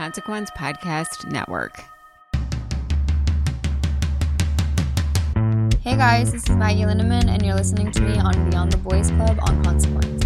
Consequence Podcast Network. Hey guys, this is Maggie Lindemann, and you're listening to me on Beyond the Boys Club on Consequence.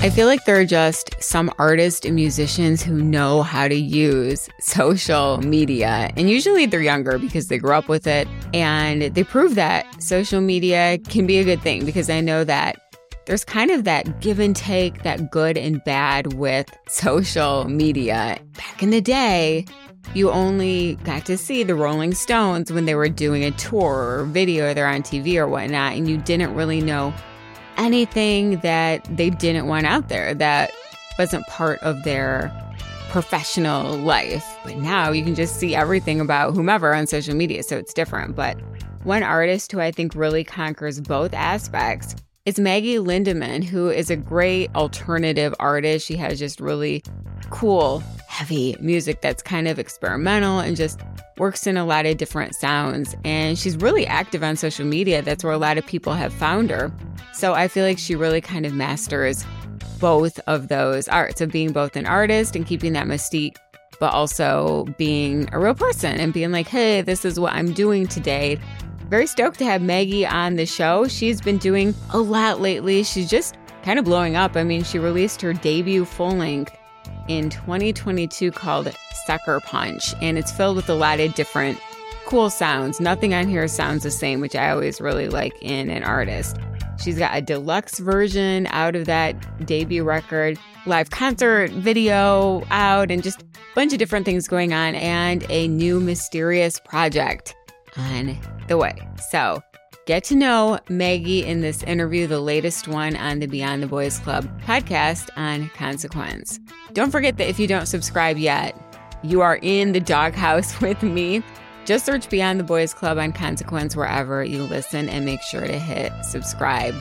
I feel like there are just some artists and musicians who know how to use social media. And usually they're younger because they grew up with it. And they prove that social media can be a good thing because I know that there's kind of that give and take, that good and bad with social media. Back in the day, you only got to see the Rolling Stones when they were doing a tour or video, they're on TV or whatnot, and you didn't really know anything that they didn't want out there that wasn't part of their professional life. But now you can just see everything about whomever on social media, so it's different. But one artist who I think really conquers both aspects is Maggie Lindemann, who is a great alternative artist. She has just really cool, heavy music that's kind of experimental and just works in a lot of different sounds. And she's really active on social media. That's where a lot of people have found her. So I feel like she really kind of masters both of those arts of being both an artist and keeping that mystique, but also being a real person and being like, hey, this is what I'm doing today. Very stoked to have Maggie on the show. She's been doing a lot lately. She's just kind of blowing up. I mean, she released her debut full length in 2022 called Sucker Punch, and it's filled with a lot of different cool sounds. Nothing on here sounds the same, which I always really like in an artist. She's got a deluxe version out of that debut record, live concert video out, and just a bunch of different things going on, and a new mysterious project on the way. So get to know Maggie in this interview, the latest one on the Beyond the Boys Club podcast on Consequence. Don't forget that if you don't subscribe yet, you are in the doghouse with me. Just search Beyond the Boys Club on Consequence wherever you listen and make sure to hit subscribe.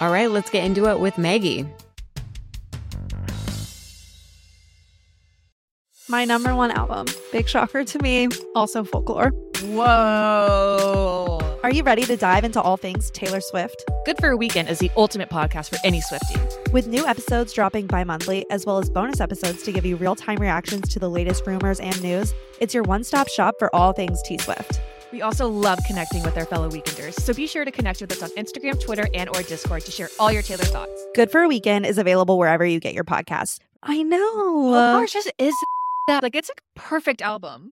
All right, let's get into it with Maggie. My number one album, big shocker to me, also folklore. Whoa. Are you ready to dive into all things Taylor Swift? Good for a Weekend is the ultimate podcast for any Swiftie. With new episodes dropping bi monthly, as well as bonus episodes to give you real time reactions to the latest rumors and news, it's your one stop shop for all things T Swift. We also love connecting with our fellow weekenders, so be sure to connect with us on Instagram, Twitter, and or Discord to share all your Taylor thoughts. Good for a Weekend is available wherever you get your podcasts. I know. Oh, just is that like it's a perfect album.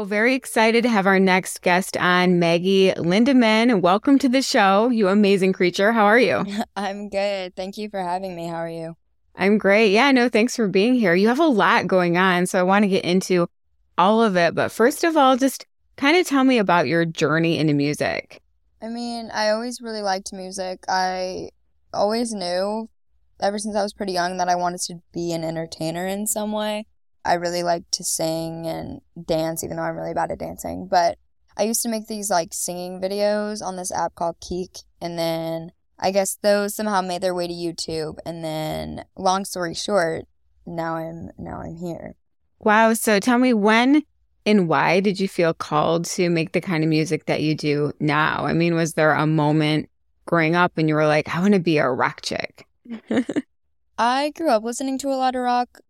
Well, very excited to have our next guest on, Maggie Lindemann. Welcome to the show, you amazing creature. How are you? I'm good. Thank you for having me. How are you? I'm great. Yeah, no, thanks for being here. You have a lot going on, so I want to get into all of it. But first of all, just kind of tell me about your journey into music. I mean, I always really liked music. I always knew ever since I was pretty young that I wanted to be an entertainer in some way. I really like to sing and dance, even though I'm really bad at dancing. But I used to make these like singing videos on this app called Keek, and then I guess those somehow made their way to YouTube. And then, long story short, now I'm now I'm here. Wow. So tell me when and why did you feel called to make the kind of music that you do now? I mean, was there a moment growing up and you were like, I want to be a rock chick? I grew up listening to a lot of rock.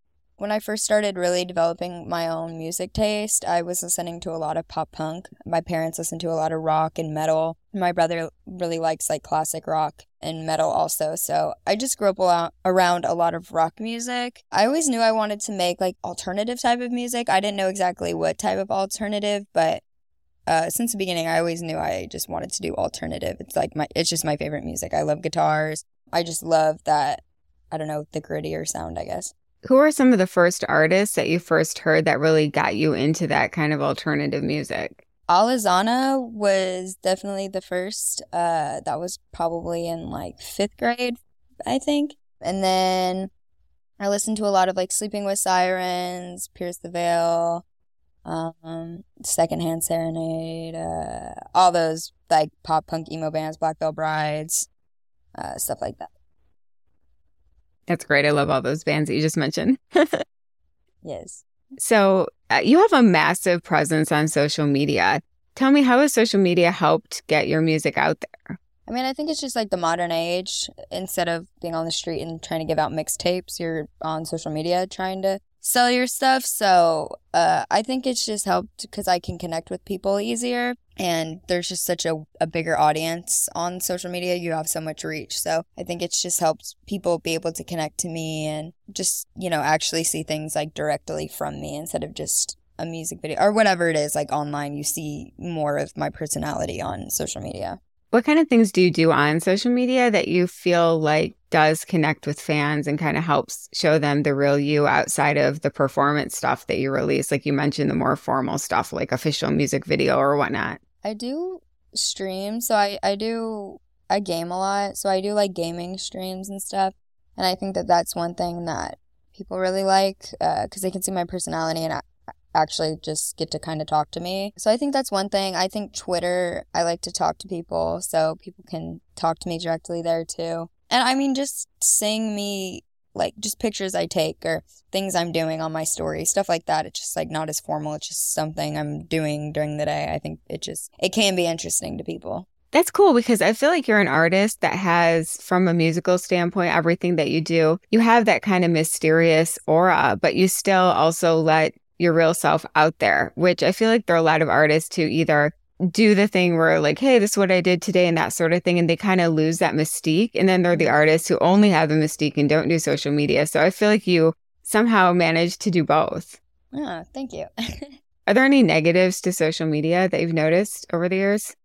When I first started really developing my own music taste, I was listening to a lot of pop punk. My parents listened to a lot of rock and metal. My brother really likes like classic rock and metal also. So I just grew up around a lot of rock music. I always knew I wanted to make like alternative type of music. I didn't know exactly what type of alternative, but uh, since the beginning, I always knew I just wanted to do alternative. It's like my, it's just my favorite music. I love guitars. I just love that. I don't know the grittier sound. I guess. Who are some of the first artists that you first heard that really got you into that kind of alternative music? Alesana was definitely the first. Uh, that was probably in like fifth grade, I think. And then I listened to a lot of like Sleeping with Sirens, Pierce the Veil, um, Secondhand Serenade, uh, all those like pop punk emo bands, Black Veil Brides, uh, stuff like that. That's great. I love all those bands that you just mentioned. yes. So uh, you have a massive presence on social media. Tell me, how has social media helped get your music out there? I mean, I think it's just like the modern age. Instead of being on the street and trying to give out mixtapes, you're on social media trying to sell your stuff. So uh, I think it's just helped because I can connect with people easier. And there's just such a, a bigger audience on social media. You have so much reach. So I think it's just helped people be able to connect to me and just, you know, actually see things like directly from me instead of just a music video or whatever it is like online. You see more of my personality on social media. What kind of things do you do on social media that you feel like does connect with fans and kind of helps show them the real you outside of the performance stuff that you release? Like you mentioned, the more formal stuff like official music video or whatnot. I do stream. So I, I do, I game a lot. So I do like gaming streams and stuff. And I think that that's one thing that people really like because uh, they can see my personality and I, actually just get to kind of talk to me. So I think that's one thing. I think Twitter, I like to talk to people so people can talk to me directly there too. And I mean, just seeing me, like, just pictures I take or things I'm doing on my story, stuff like that. It's just like not as formal. It's just something I'm doing during the day. I think it just, it can be interesting to people. That's cool because I feel like you're an artist that has, from a musical standpoint, everything that you do, you have that kind of mysterious aura, but you still also let your real self out there, which I feel like there are a lot of artists who either do the thing where like, hey, this is what I did today and that sort of thing. And they kind of lose that mystique. And then they're the artists who only have the mystique and don't do social media. So I feel like you somehow managed to do both. Oh, thank you. are there any negatives to social media that you've noticed over the years?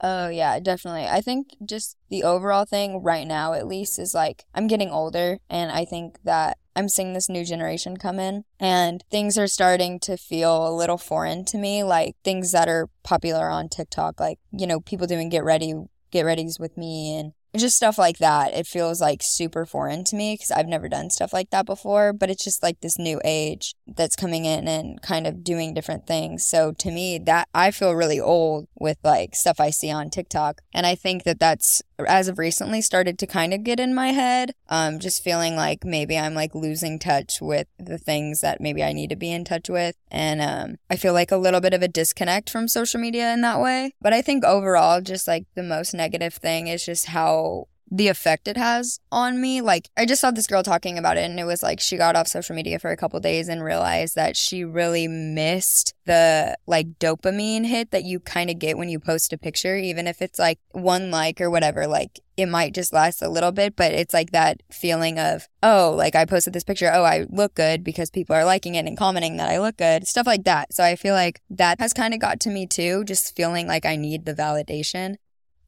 Oh, yeah, definitely. I think just the overall thing right now, at least, is like I'm getting older, and I think that I'm seeing this new generation come in, and things are starting to feel a little foreign to me, like things that are popular on TikTok, like, you know, people doing get ready, get readies with me, and just stuff like that. It feels like super foreign to me because I've never done stuff like that before, but it's just like this new age that's coming in and kind of doing different things. So to me, that I feel really old with like stuff I see on TikTok. And I think that that's as of recently started to kind of get in my head. Um, just feeling like maybe I'm like losing touch with the things that maybe I need to be in touch with. And um, I feel like a little bit of a disconnect from social media in that way. But I think overall, just like the most negative thing is just how the effect it has on me. Like, I just saw this girl talking about it, and it was like she got off social media for a couple days and realized that she really missed the like dopamine hit that you kind of get when you post a picture, even if it's like one like or whatever. Like, it might just last a little bit, but it's like that feeling of, oh, like I posted this picture. Oh, I look good because people are liking it and commenting that I look good, stuff like that. So I feel like that has kind of got to me too, just feeling like I need the validation.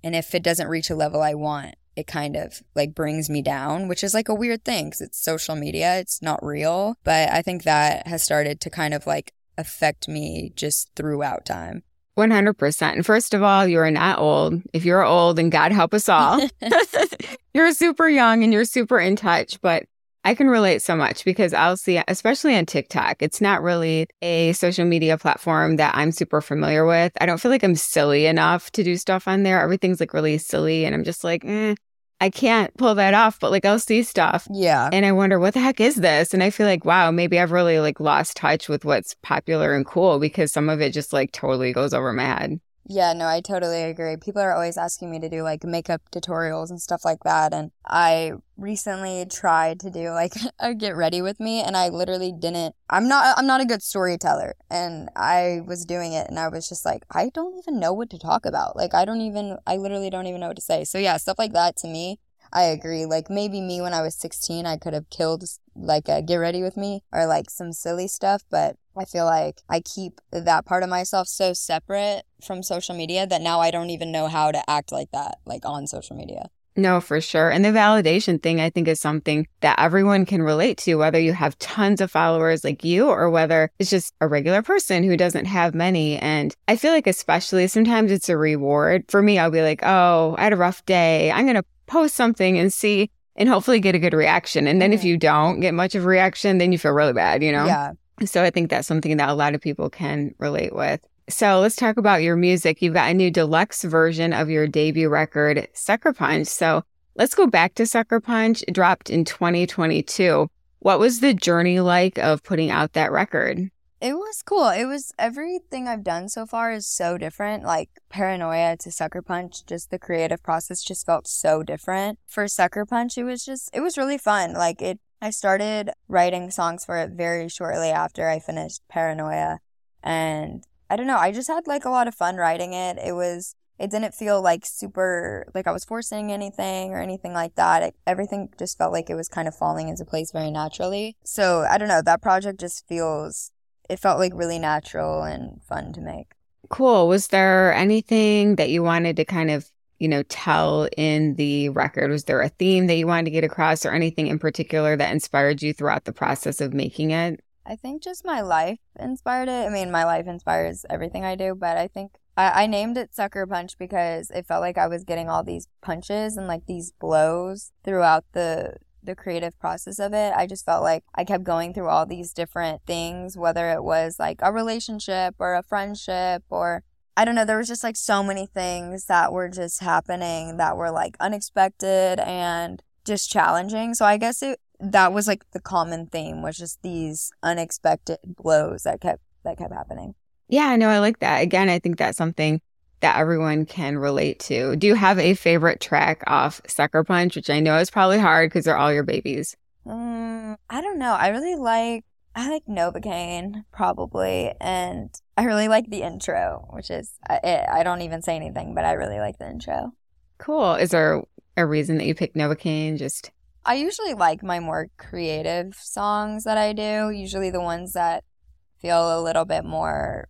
And if it doesn't reach a level I want, it kind of like brings me down, which is like a weird thing because it's social media, it's not real. But I think that has started to kind of like affect me just throughout time. 100%. And first of all, you're not old. If you're old, and God help us all, you're super young and you're super in touch. But I can relate so much because I'll see, especially on TikTok, it's not really a social media platform that I'm super familiar with. I don't feel like I'm silly enough to do stuff on there. Everything's like really silly. And I'm just like, eh, I can't pull that off, but like I'll see stuff. Yeah. And I wonder what the heck is this? And I feel like, wow, maybe I've really like lost touch with what's popular and cool because some of it just like totally goes over my head. Yeah, no, I totally agree. People are always asking me to do like makeup tutorials and stuff like that. And I recently tried to do like a get ready with me and I literally didn't I'm not I'm not a good storyteller and I was doing it and I was just like I don't even know what to talk about. Like I don't even I literally don't even know what to say. So yeah, stuff like that to me I agree. Like maybe me when I was 16, I could have killed like a get ready with me or like some silly stuff, but I feel like I keep that part of myself so separate from social media that now I don't even know how to act like that, like on social media. No, for sure. And the validation thing, I think, is something that everyone can relate to, whether you have tons of followers like you or whether it's just a regular person who doesn't have many. And I feel like, especially sometimes it's a reward. For me, I'll be like, oh, I had a rough day. I'm going to post something and see and hopefully get a good reaction. And then if mm-hmm. you don't get much of a reaction, then you feel really bad, you know? Yeah. So I think that's something that a lot of people can relate with. So let's talk about your music. You've got a new deluxe version of your debut record, Sucker Punch. So let's go back to Sucker Punch. It dropped in 2022. What was the journey like of putting out that record? It was cool. It was everything I've done so far is so different. Like Paranoia to Sucker Punch, just the creative process just felt so different. For Sucker Punch, it was just, it was really fun. Like it, I started writing songs for it very shortly after I finished Paranoia. And I don't know, I just had like a lot of fun writing it. It was, it didn't feel like super, like I was forcing anything or anything like that. It, everything just felt like it was kind of falling into place very naturally. So I don't know, that project just feels, it felt like really natural and fun to make. Cool. Was there anything that you wanted to kind of, you know, tell in the record? Was there a theme that you wanted to get across or anything in particular that inspired you throughout the process of making it? I think just my life inspired it. I mean, my life inspires everything I do, but I think I, I named it Sucker Punch because it felt like I was getting all these punches and like these blows throughout the the creative process of it. I just felt like I kept going through all these different things, whether it was like a relationship or a friendship or I don't know, there was just like so many things that were just happening that were like unexpected and just challenging. So I guess it that was like the common theme was just these unexpected blows that kept that kept happening. Yeah, no, I like that. Again, I think that's something that everyone can relate to. Do you have a favorite track off Sucker Punch, which I know is probably hard because they're all your babies? Mm, I don't know. I really like I like Novocaine probably, and I really like the intro, which is I, I don't even say anything, but I really like the intro. Cool. Is there a reason that you picked Novocaine? Just I usually like my more creative songs that I do. Usually the ones that feel a little bit more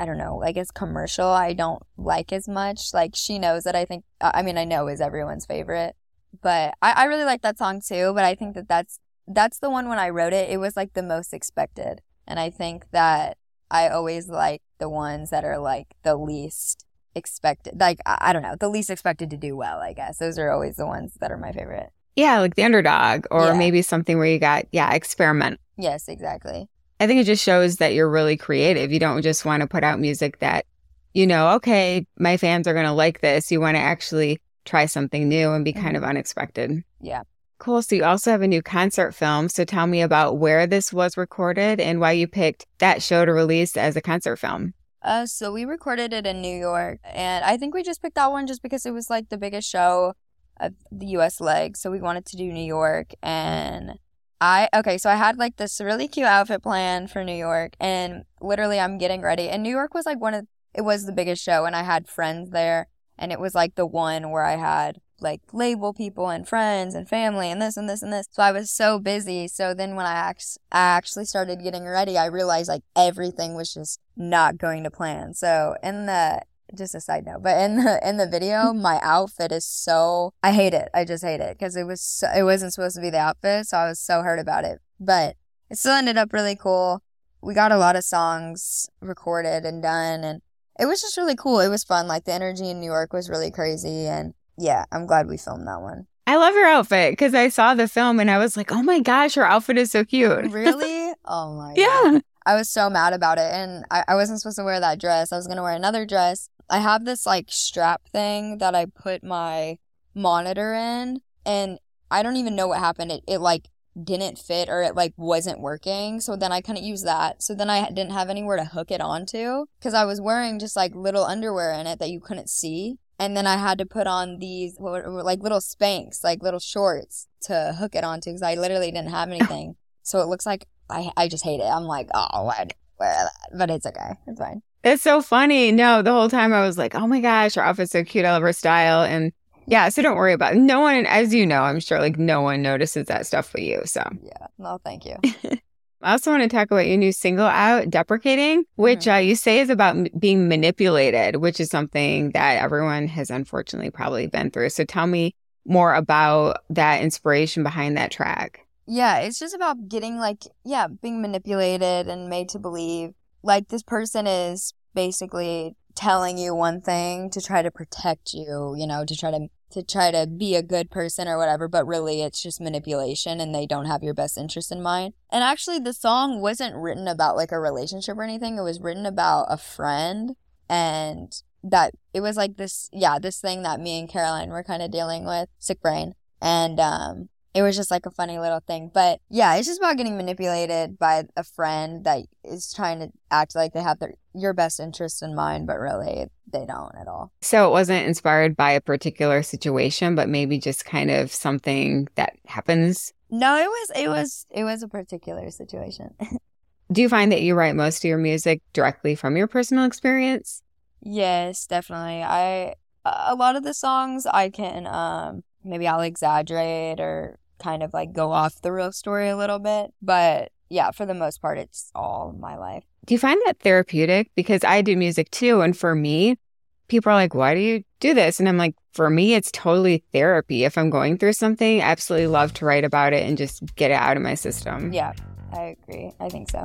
I don't know, I guess commercial I don't like as much. Like she knows that I think uh, I mean I know is everyone's favorite. But I, I really like that song too, but I think that that's that's the one when I wrote it, it was like the most expected. And I think that I always like the ones that are like the least expected. Like I, I don't know, the least expected to do well, I guess. Those are always the ones that are my favorite. yeah, like the underdog, or Yeah. maybe something where you got yeah experiment. Yes, exactly. I think it just shows that you're really creative. You don't just want to put out music that, you know, okay, my fans are going to like this. You want to actually try something new and be kind of unexpected. Yeah. Cool. So you also have a new concert film. So tell me about where this was recorded and why you picked that show to release as a concert film. Uh, so we recorded it in New York, and I think we just picked that one just because it was like the biggest show of the U.S. leg. So we wanted to do New York, and I okay. So I had like this really cute outfit plan for New York, and literally I'm getting ready, and New York was like one of it was the biggest show, and I had friends there, and it was like the one where I had like label people and friends and family and this and this and this. So I was so busy. So then when I, act- I actually started getting ready, I realized like everything was just not going to plan. So in the just a side note, but in the in the video, my outfit is so I hate it. I just hate it because it was so, it wasn't supposed to be the outfit, so I was so hurt about it. But it still ended up really cool. We got a lot of songs recorded and done, and it was just really cool. It was fun. Like the energy in New York was really crazy, and yeah, I'm glad we filmed that one. I love your outfit because I saw the film and I was like, oh my gosh, her outfit is so cute. Really? Oh my god. Yeah. I was so mad about it and I, I wasn't supposed to wear that dress. I was gonna wear another dress. I have this like strap thing that I put my monitor in and I don't even know what happened. It it like didn't fit or it like wasn't working. So then I couldn't use that. So then I didn't have anywhere to hook it onto because I was wearing just like little underwear in it that you couldn't see. And then I had to put on these what like little spanks, like little shorts to hook it onto because I literally didn't have anything. so it looks like I I just hate it. I'm like, oh, I wear that? But it's okay. It's fine. It's so funny. No, the whole time I was like, oh my gosh, her outfit's so cute. I love her style. And yeah, so don't worry about it. No one, as you know, I'm sure like no one notices that stuff but you. So Yeah. No, thank you. I also want to talk about your new single out, Deprecating, which uh, you say is about m- being manipulated, which is something that everyone has unfortunately probably been through. So tell me more about that inspiration behind that track? Yeah, it's just about getting like, yeah, being manipulated and made to believe like this person is basically telling you one thing to try to protect you, you know, to try to to try to be a good person or whatever, but really it's just manipulation and they don't have your best interest in mind. And actually the song wasn't written about like a relationship or anything. It was written about a friend and that it was like this yeah, this thing that me and Caroline were kind of dealing with, Siiickbrain. And um it was just like a funny little thing. But yeah, it's just about getting manipulated by a friend that is trying to act like they have their, your best interest in mind, but really they don't at all. So it wasn't inspired by a particular situation, but maybe just kind of something that happens. No, it was it was it was a particular situation. Do you find that you write most of your music directly from your personal experience? Yes, definitely. I a lot of the songs I can um maybe I'll exaggerate or kind of like go off the real story a little bit. But yeah, for the most part, it's all my life. Do you find that therapeutic? Because I do music too. And for me, people are like, why do you do this? And I'm like, for me, it's totally therapy. If I'm going through something, I absolutely love to write about it and just get it out of my system. Yeah, I agree. I think so.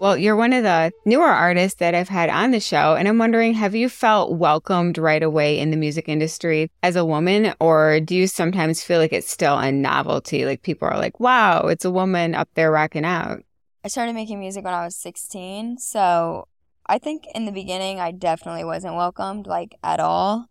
Well, you're one of the newer artists that I've had on the show. And I'm wondering, have you felt welcomed right away in the music industry as a woman? Or do you sometimes feel like it's still a novelty? Like people are like, wow, it's a woman up there rocking out. I started making music when I was 16. So I think in the beginning, I definitely wasn't welcomed, like at all,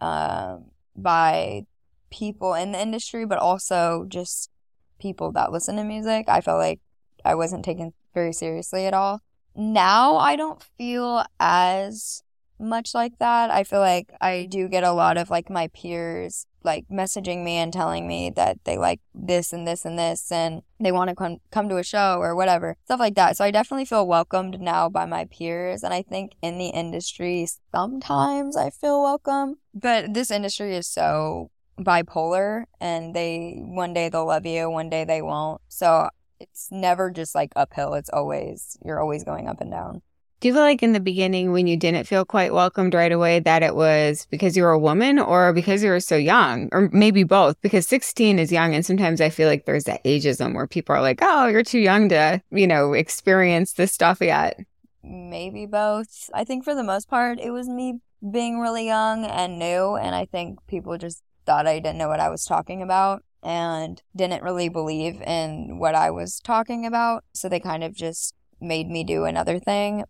um, by people in the industry, but also just people that listen to music. I felt like I wasn't taken very seriously at all. Now I don't feel as much like that. I feel like I do get a lot of like my peers like messaging me and telling me that they like this and this and this and they want to come come to a show or whatever. Stuff like that. So I definitely feel welcomed now by my peers and I think in the industry sometimes I feel welcome. But this industry is so bipolar and they one day they'll love you, one day they won't. So it's never just like uphill. It's always, you're always going up and down. Do you feel like in the beginning when you didn't feel quite welcomed right away that it was because you were a woman or because you were so young? Or maybe both, because 16 is young. And sometimes I feel like there's that ageism where people are like, oh, you're too young to, you know, experience this stuff yet. Maybe both. I think for the most part, it was me being really young and new. And I think people just thought I didn't know what I was talking about and didn't really believe in what I was talking about. So they kind of just made me do another thing.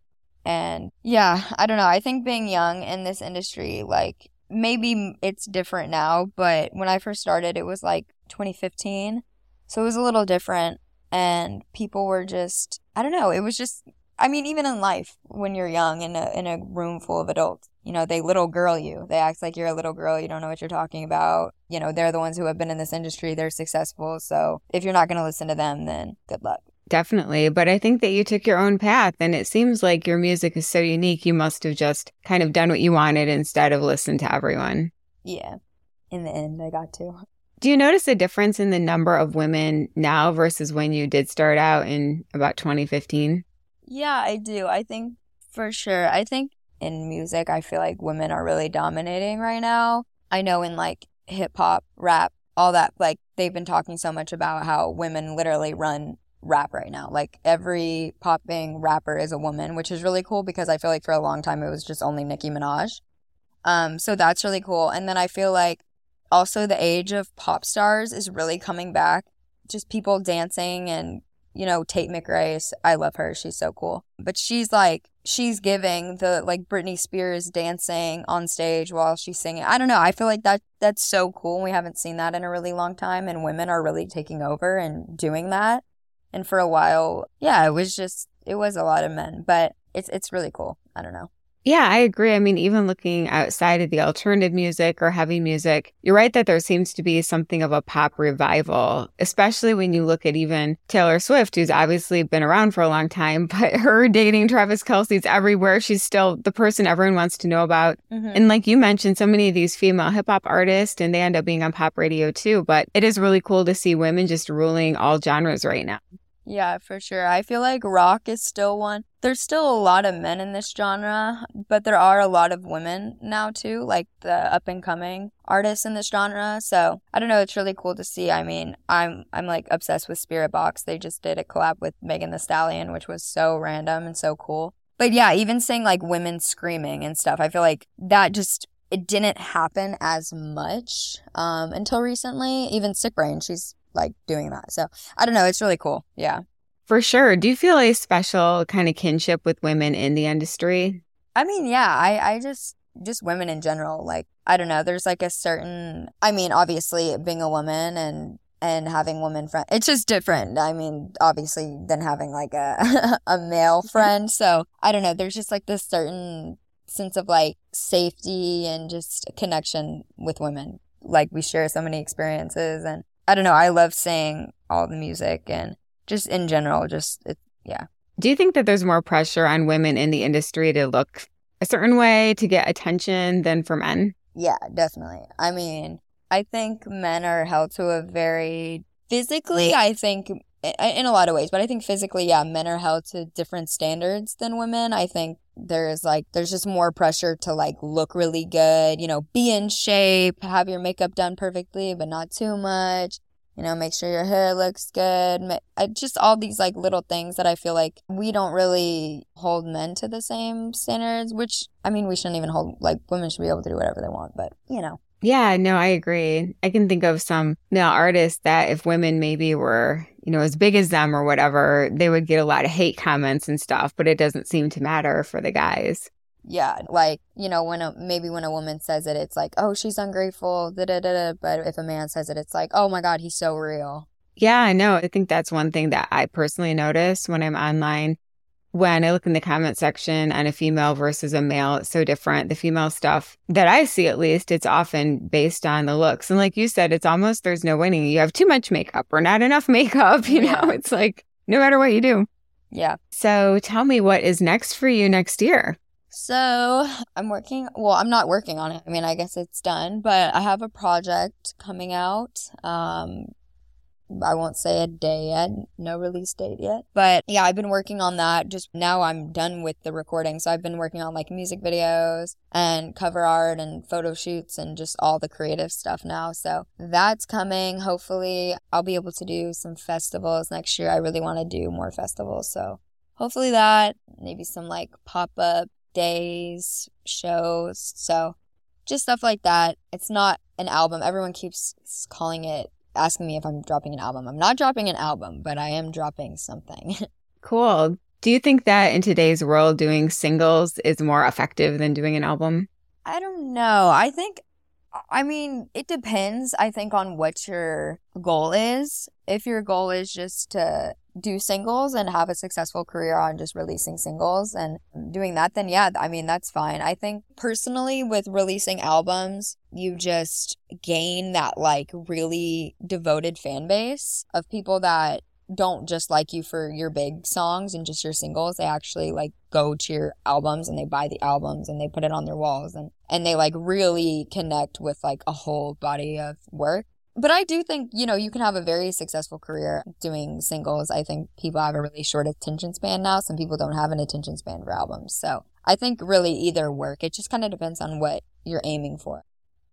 And yeah, I don't know. I think being young in this industry, like maybe it's different now, but when I first started, it was like 2015. So it was a little different. And people were just, I don't know, it was just, I mean, even in life, when you're young in a, in a room full of adults, you know, they little girl you. They act like you're a little girl. You don't know what you're talking about. You know, they're the ones who have been in this industry. They're successful. So if you're not going to listen to them, then good luck. Definitely. But I think that you took your own path and it seems like your music is so unique. You must have just kind of done what you wanted instead of listened to everyone. Yeah. In the end, I got to. Do you notice a difference in the number of women now versus when you did start out in about 2015? Yeah, I do. I think for sure. I think in music, I feel like women are really dominating right now. I know in like hip hop, rap, all that, like they've been talking so much about how women literally run rap right now. Like every popping rapper is a woman, which is really cool because I feel like for a long time it was just only Nicki Minaj. Um, so that's really cool. And then I feel like also the age of pop stars is really coming back. Just people dancing and you know, Tate McRae, I love her. She's so cool. But she's like, she's giving the like Britney Spears dancing on stage while she's singing. I don't know. I feel like that that's so cool. We haven't seen that in a really long time, and women are really taking over and doing that. And for a while, yeah, it was just it was a lot of men, but it's it's really cool. I don't know. Yeah, I agree. I mean, even looking outside of the alternative music or heavy music, you're right that there seems to be something of a pop revival, especially when you look at even Taylor Swift, who's obviously been around for a long time, but her dating Travis Kelce's everywhere. She's still the person everyone wants to know about. Mm-hmm. And like you mentioned, so many of these female hip hop artists, and they end up being on pop radio too. But it is really cool to see women just ruling all genres right now. Yeah, for sure. I feel like rock is still one. There's still a lot of men in this genre, but there are a lot of women now too, like the up and coming artists in this genre. So I don't know, it's really cool to see. I mean, I'm I'm like obsessed with Spiritbox. They just did a collab with Megan Thee Stallion, which was so random and so cool. But yeah, even seeing like women screaming and stuff, I feel like that just it didn't happen as much um, until recently. Even Siiickbrain, she's like doing that. So I don't know. It's really cool. Yeah. For sure. Do you feel a special kind of kinship with women in the industry? I mean, yeah, I, I just, just women in general. Like, I don't know. There's like a certain, I mean, obviously being a woman and, and having women friends, it's just different. I mean, obviously than having like a, a male friend. So I don't know. There's just like this certain sense of like safety and just connection with women. Like we share so many experiences and I don't know. I love saying all the music and just in general, just it, yeah. Do you think that there's more pressure on women in the industry to look a certain way to get attention than for men? Yeah, definitely. I mean, I think men are held to a very physically, I think in a lot of ways, but I think physically, yeah, men are held to different standards than women. I think there's like there's just more pressure to like look really good, you know, be in shape, have your makeup done perfectly, but not too much. You know, make sure your hair looks good. I, just all these like little things that I feel like we don't really hold men to the same standards, which I mean, we shouldn't even hold like women should be able to do whatever they want, but you know. Yeah, no, I agree. I can think of some male artists that if women maybe were, you know, as big as them or whatever, they would get a lot of hate comments and stuff, but it doesn't seem to matter for the guys. Yeah, like, you know, when a, maybe when a woman says it, it's like, oh, she's ungrateful, da da da da. But if a man says it, it's like, oh my God, he's so real. Yeah, I know. I think that's one thing that I personally notice when I'm online when I look in the comment section on a female versus a male, it's so different. The female stuff that I see, at least, it's often based on the looks. And like you said, it's almost there's no winning. You have too much makeup or not enough makeup. You know, it's like no matter what you do. Yeah. So tell me what is next for you next year? So I'm working. Well, I'm not working on it. I mean, I guess it's done, but I have a project coming out. Um, I won't say a day yet, no release date yet. But yeah, I've been working on that. Just now I'm done with the recording. So I've been working on like music videos and cover art and photo shoots and just all the creative stuff now. So that's coming. Hopefully, I'll be able to do some festivals next year. I really want to do more festivals. So hopefully that, maybe some like pop up days, shows. So just stuff like that. It's not an album. Everyone keeps calling it asking me if I'm dropping an album. I'm not dropping an album, but I am dropping something. cool. Do you think that in today's world, doing singles is more effective than doing an album? I don't know. I think, I mean, it depends, I think, on what your goal is. If your goal is just to do singles and have a successful career on just releasing singles and doing that, then yeah, I mean, that's fine. I think personally with releasing albums, you just gain that like really devoted fan base of people that don't just like you for your big songs and just your singles. They actually like go to your albums and they buy the albums and they put it on their walls and, and they like really connect with like a whole body of work but I do think, you know, you can have a very successful career doing singles. I think people have a really short attention span now. Some people don't have an attention span for albums. So I think really either work. It just kind of depends on what you're aiming for.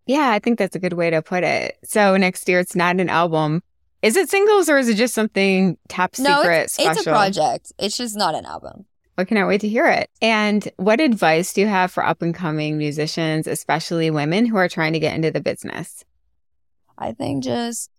Yeah, I think that's a good way to put it. So next year, it's not an album. Is it singles or is it just something top no, secret it's, special? it's a project. It's just not an album. I cannot wait to hear it. And what advice do you have for up and coming musicians, especially women who are trying to get into the business? I think just,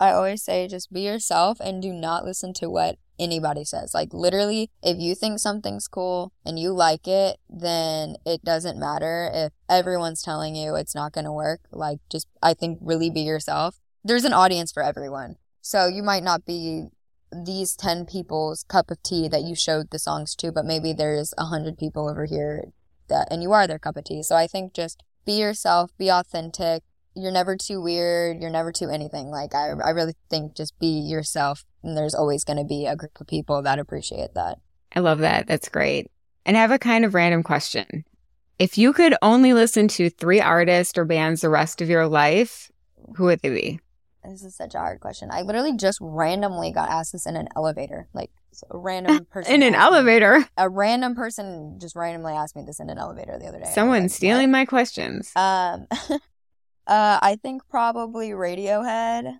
I always say, just be yourself and do not listen to what anybody says. Like, literally, if you think something's cool and you like it, then it doesn't matter if everyone's telling you it's not going to work. Like, just, I think, really be yourself. There's an audience for everyone. So you might not be these 10 people's cup of tea that you showed the songs to, but maybe there's a hundred people over here that, and you are their cup of tea. So I think just be yourself, be authentic. You're never too weird. You're never too anything. Like, I, I really think just be yourself. And there's always going to be a group of people that appreciate that. I love that. That's great. And I have a kind of random question. If you could only listen to three artists or bands the rest of your life, who would they be? This is such a hard question. I literally just randomly got asked this in an elevator. Like a random person In an asked me- elevator. A random person just randomly asked me this in an elevator the other day. Someone stealing my questions. Um, uh, I think probably Radiohead.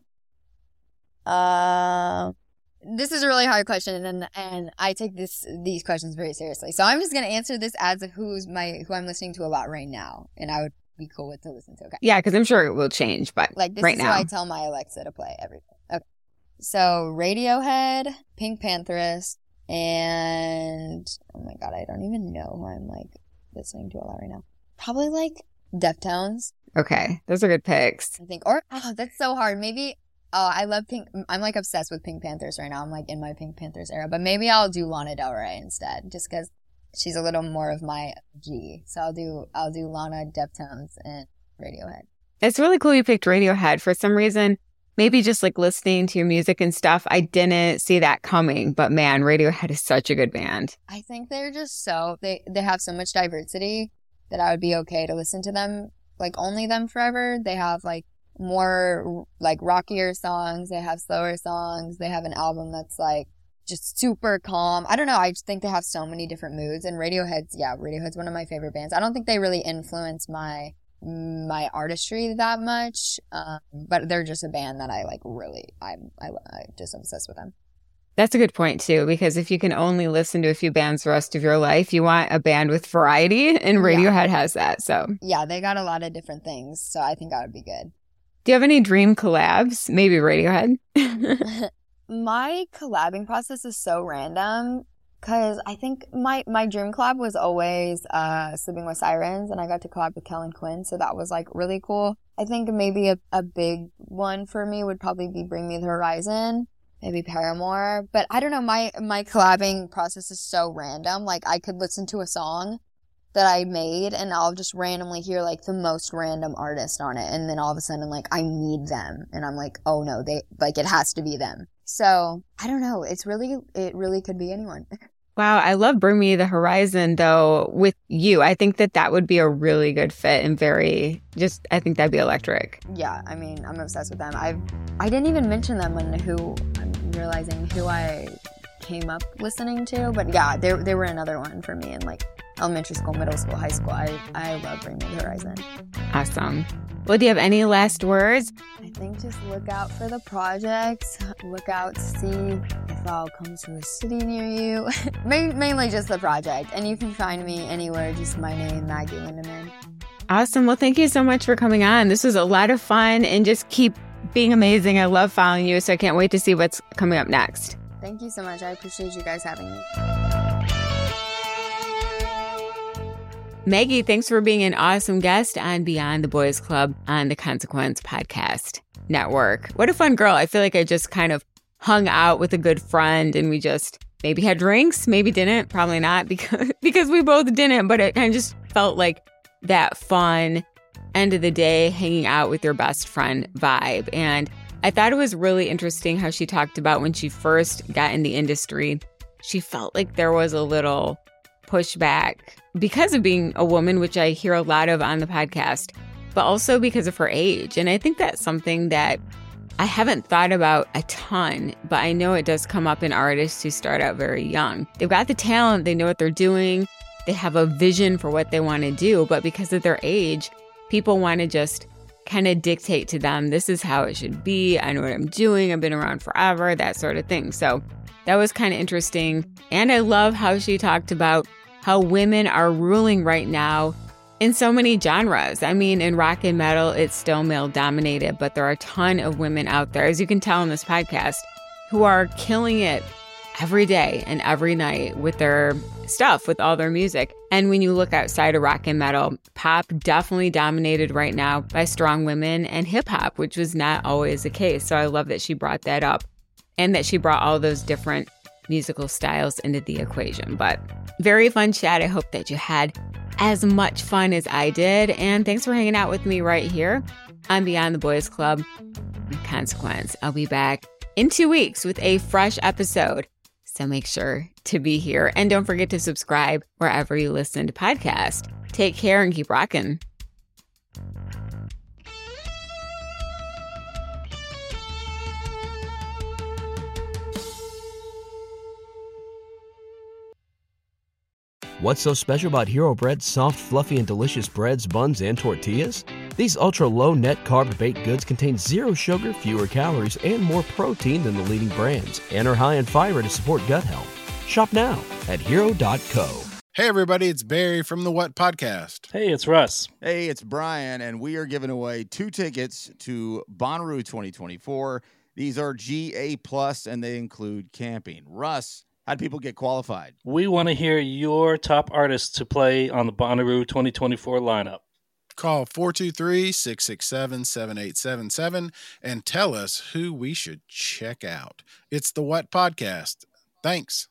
Um, this is a really hard question, and and I take this these questions very seriously. So I'm just gonna answer this as who's my who I'm listening to a lot right now, and I would be cool with to listen to. Okay. Yeah, because I'm sure it will change, but Like this right is now. who I tell my Alexa to play everything. Okay. So Radiohead, PinkPantheress, and oh my god, I don't even know who I'm like listening to a lot right now. Probably like Deftones, okay, those are good picks. I think. Or oh, that's so hard. Maybe oh, I love Pink. I'm like obsessed with PinkPantheress right now. I'm like in my PinkPantheress era, but maybe I'll do Lana Del Rey instead, just because she's a little more of my G. So I'll do I'll do Lana, Deftones, and Radiohead. It's really cool you picked Radiohead. For some reason, maybe just like listening to your music and stuff, I didn't see that coming. But man, Radiohead is such a good band. I think they're just so they they have so much diversity that I would be okay to listen to them like only them forever. They have like more like rockier songs, they have slower songs, they have an album that's like just super calm. I don't know, I just think they have so many different moods and Radiohead's yeah, Radiohead's one of my favorite bands. I don't think they really influence my my artistry that much, um, but they're just a band that I like really I'm I, I'm just obsessed with them. That's a good point too, because if you can only listen to a few bands the rest of your life, you want a band with variety, and Yeah. Radiohead has that. So, Yeah, they got a lot of different things, so I think that would be good. do you have any dream collabs? Maybe Radiohead. my collabing process is so random because I think my my dream collab was always uh Sleeping with Sirens, and I got to collab with Kellin Quinn, so that was like really cool. I think maybe a, a big one for me would probably be Bring Me the Horizon, maybe Paramore, but I don't know. My my collabing process is so random. Like I could listen to a song that I made and I'll just randomly hear like the most random artist on it and then all of a sudden like I need them and I'm like, "Oh no, they like it has to be them." So, I don't know. It's really it really could be anyone. Wow, I love Bring Me the Horizon though with you. I think that that would be a really good fit and very just I think that'd be electric. yeah, I mean, I'm obsessed with them. I I didn't even mention them when who realizing who I came up listening to, but yeah, they they were another one for me in like elementary school, middle school, high school. I I love Bring Me the Horizon. Awesome. Well, do you have any last words? I think just look out for the projects. Look out to see if I'll come to a city near you. Mainly just the project. And you can find me anywhere, just my name, Maggie Lindemann. Awesome. Well, thank you so much for coming on. This was a lot of fun and just keep being amazing. I love following you, so I can't wait to see what's coming up next. Thank you so much. I appreciate you guys having me. Maggie, thanks for being an awesome guest on Beyond the Boys Club on the Consequence Podcast Network. What a fun girl. I feel like I just kind of hung out with a good friend and we just maybe had drinks, maybe didn't, probably not because because we both didn't, but it kind of just felt like that fun end of the day hanging out with your best friend vibe. And I thought it was really interesting how she talked about when she first got in the industry, she felt like there was a little pushback because of being a woman, which I hear a lot of on the podcast, but also because of her age. And I think that's something that I haven't thought about a ton, but I know it does come up in artists who start out very young. They've got the talent, they know what they're doing, they have a vision for what they want to do, but because of their age, people want to just kind of dictate to them this is how it should be. I know what I'm doing. I've been around forever, that sort of thing. So that was kind of interesting. And I love how she talked about how women are ruling right now in so many genres. I mean, in rock and metal, it's still male dominated, but there are a ton of women out there, as you can tell in this podcast, who are killing it every day and every night with their stuff, with all their music. And when you look outside of rock and metal, pop definitely dominated right now by strong women and hip hop, which was not always the case. So I love that she brought that up and that she brought all those different musical styles into the equation. But very fun chat. I hope that you had as much fun as I did. And thanks for hanging out with me right here on Beyond the Boys Club. Consequence. I'll be back in two weeks with a fresh episode. So make sure to be here. And don't forget to subscribe wherever you listen to podcasts. Take care and keep rocking. What's so special about Hero Bread's soft, fluffy, and delicious breads, buns, and tortillas? These ultra low net carb baked goods contain zero sugar, fewer calories, and more protein than the leading brands, and are high in fiber to support gut health. Shop now at hero.co. Hey, everybody, it's Barry from the What Podcast. Hey, it's Russ. Hey, it's Brian, and we are giving away two tickets to Bonnaroo 2024. These are GA Plus, and they include camping. Russ, how do people get qualified? We want to hear your top artists to play on the Bonnaroo 2024 lineup. Call 423 667 7877 and tell us who we should check out. It's the What Podcast. Thanks.